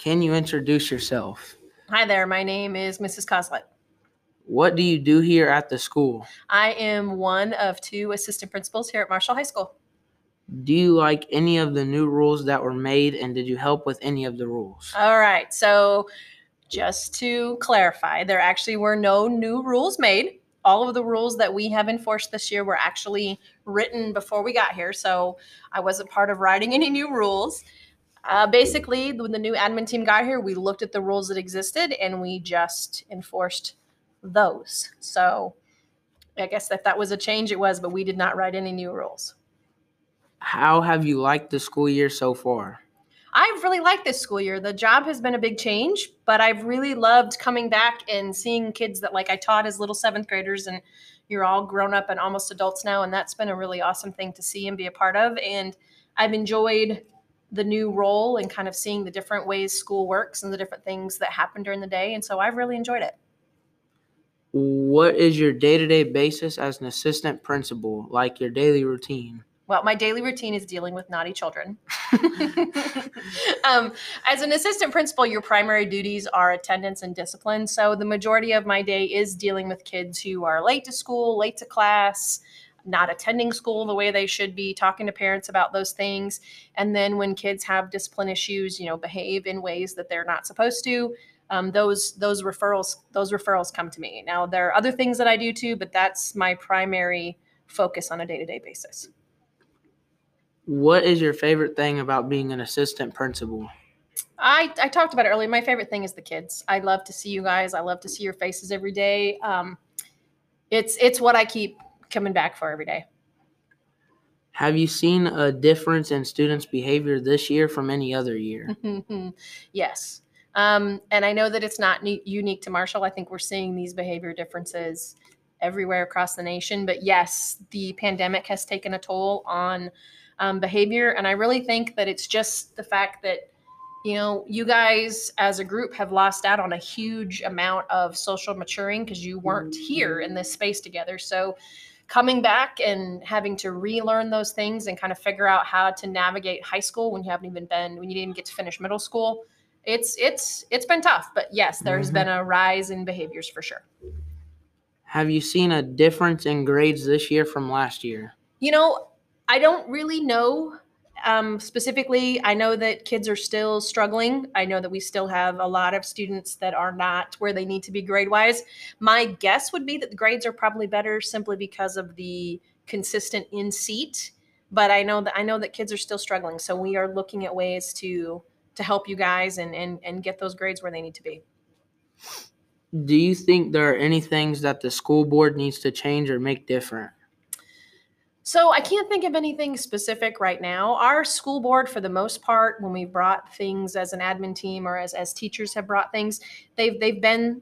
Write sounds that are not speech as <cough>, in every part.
Can you introduce yourself? Hi there, my name is Mrs. Coslet. What do you do here at the school? I am one of two assistant principals here at Marshall High School. Do you like any of the new rules that were made and did you help with any of the rules? All right, so just to clarify, there actually were no new rules made. All of the rules that we have enforced this year were actually written before we got here, so I wasn't part of writing any new rules. Uh, basically, when the new admin team got here, we looked at the rules that existed and we just enforced those. So I guess if that was a change, it was, but we did not write any new rules. How have you liked the school year so far? I've really liked this school year. The job has been a big change, but I've really loved coming back and seeing kids that like I taught as little seventh graders and you're all grown up and almost adults now. And that's been a really awesome thing to see and be a part of. And I've enjoyed the new role and kind of seeing the different ways school works and the different things that happen during the day. And so I've really enjoyed it. What is your day to day basis as an assistant principal, like your daily routine? Well, my daily routine is dealing with naughty children. <laughs> um, as an assistant principal, your primary duties are attendance and discipline. So the majority of my day is dealing with kids who are late to school, late to class, not attending school the way they should be, talking to parents about those things. And then when kids have discipline issues, you know, behave in ways that they're not supposed to, um, those those referrals those referrals come to me. Now there are other things that I do too, but that's my primary focus on a day to day basis. What is your favorite thing about being an assistant principal? I, I talked about it earlier. My favorite thing is the kids. I love to see you guys. I love to see your faces every day. Um, it's it's what I keep coming back for every day. Have you seen a difference in students' behavior this year from any other year? <laughs> yes. Um, and I know that it's not ne- unique to Marshall. I think we're seeing these behavior differences everywhere across the nation. But yes, the pandemic has taken a toll on um, behavior. And I really think that it's just the fact that, you know, you guys as a group have lost out on a huge amount of social maturing because you weren't here in this space together. So, coming back and having to relearn those things and kind of figure out how to navigate high school when you haven't even been when you didn't get to finish middle school it's it's it's been tough but yes there's mm-hmm. been a rise in behaviors for sure have you seen a difference in grades this year from last year you know I don't really know um, specifically. I know that kids are still struggling. I know that we still have a lot of students that are not where they need to be grade wise. My guess would be that the grades are probably better simply because of the consistent in seat. But I know that I know that kids are still struggling. So we are looking at ways to to help you guys and and, and get those grades where they need to be. Do you think there are any things that the school board needs to change or make different? So I can't think of anything specific right now. Our school board, for the most part, when we brought things as an admin team or as, as teachers have brought things, they've they've been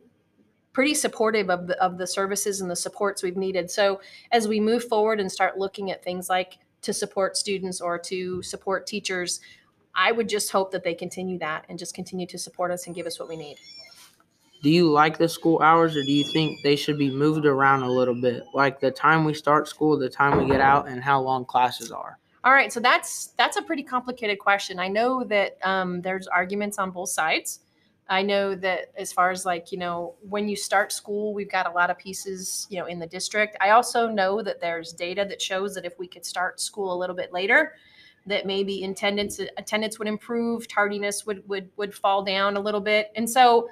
pretty supportive of the of the services and the supports we've needed. So as we move forward and start looking at things like to support students or to support teachers, I would just hope that they continue that and just continue to support us and give us what we need do you like the school hours or do you think they should be moved around a little bit? Like the time we start school the time we get out and how long classes are. All right so that's that's a pretty complicated question. I know that um, there's arguments on both sides. I know that as far as like you know when you start school we've got a lot of pieces you know in the district. I also know that there's data that shows that if we could start school a little bit later that maybe attendance attendance would improve tardiness would would would fall down a little bit. And so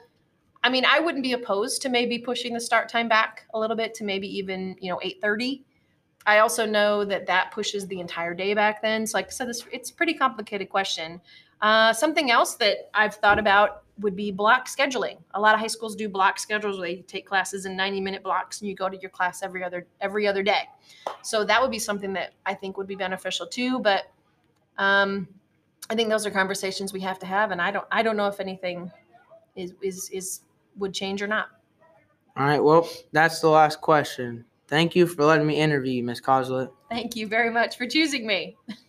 I mean, I wouldn't be opposed to maybe pushing the start time back a little bit to maybe even, you know, 8:30. I also know that that pushes the entire day back then. So like I said, it's a pretty complicated question. Uh, something else that I've thought about would be block scheduling. A lot of high schools do block schedules where they take classes in 90 minute blocks and you go to your class every other every other day. So that would be something that I think would be beneficial too. But um, I think those are conversations we have to have, and I don't I don't know if anything is is is would change or not. All right. Well, that's the last question. Thank you for letting me interview you, Miss Coslet. Thank you very much for choosing me. <laughs>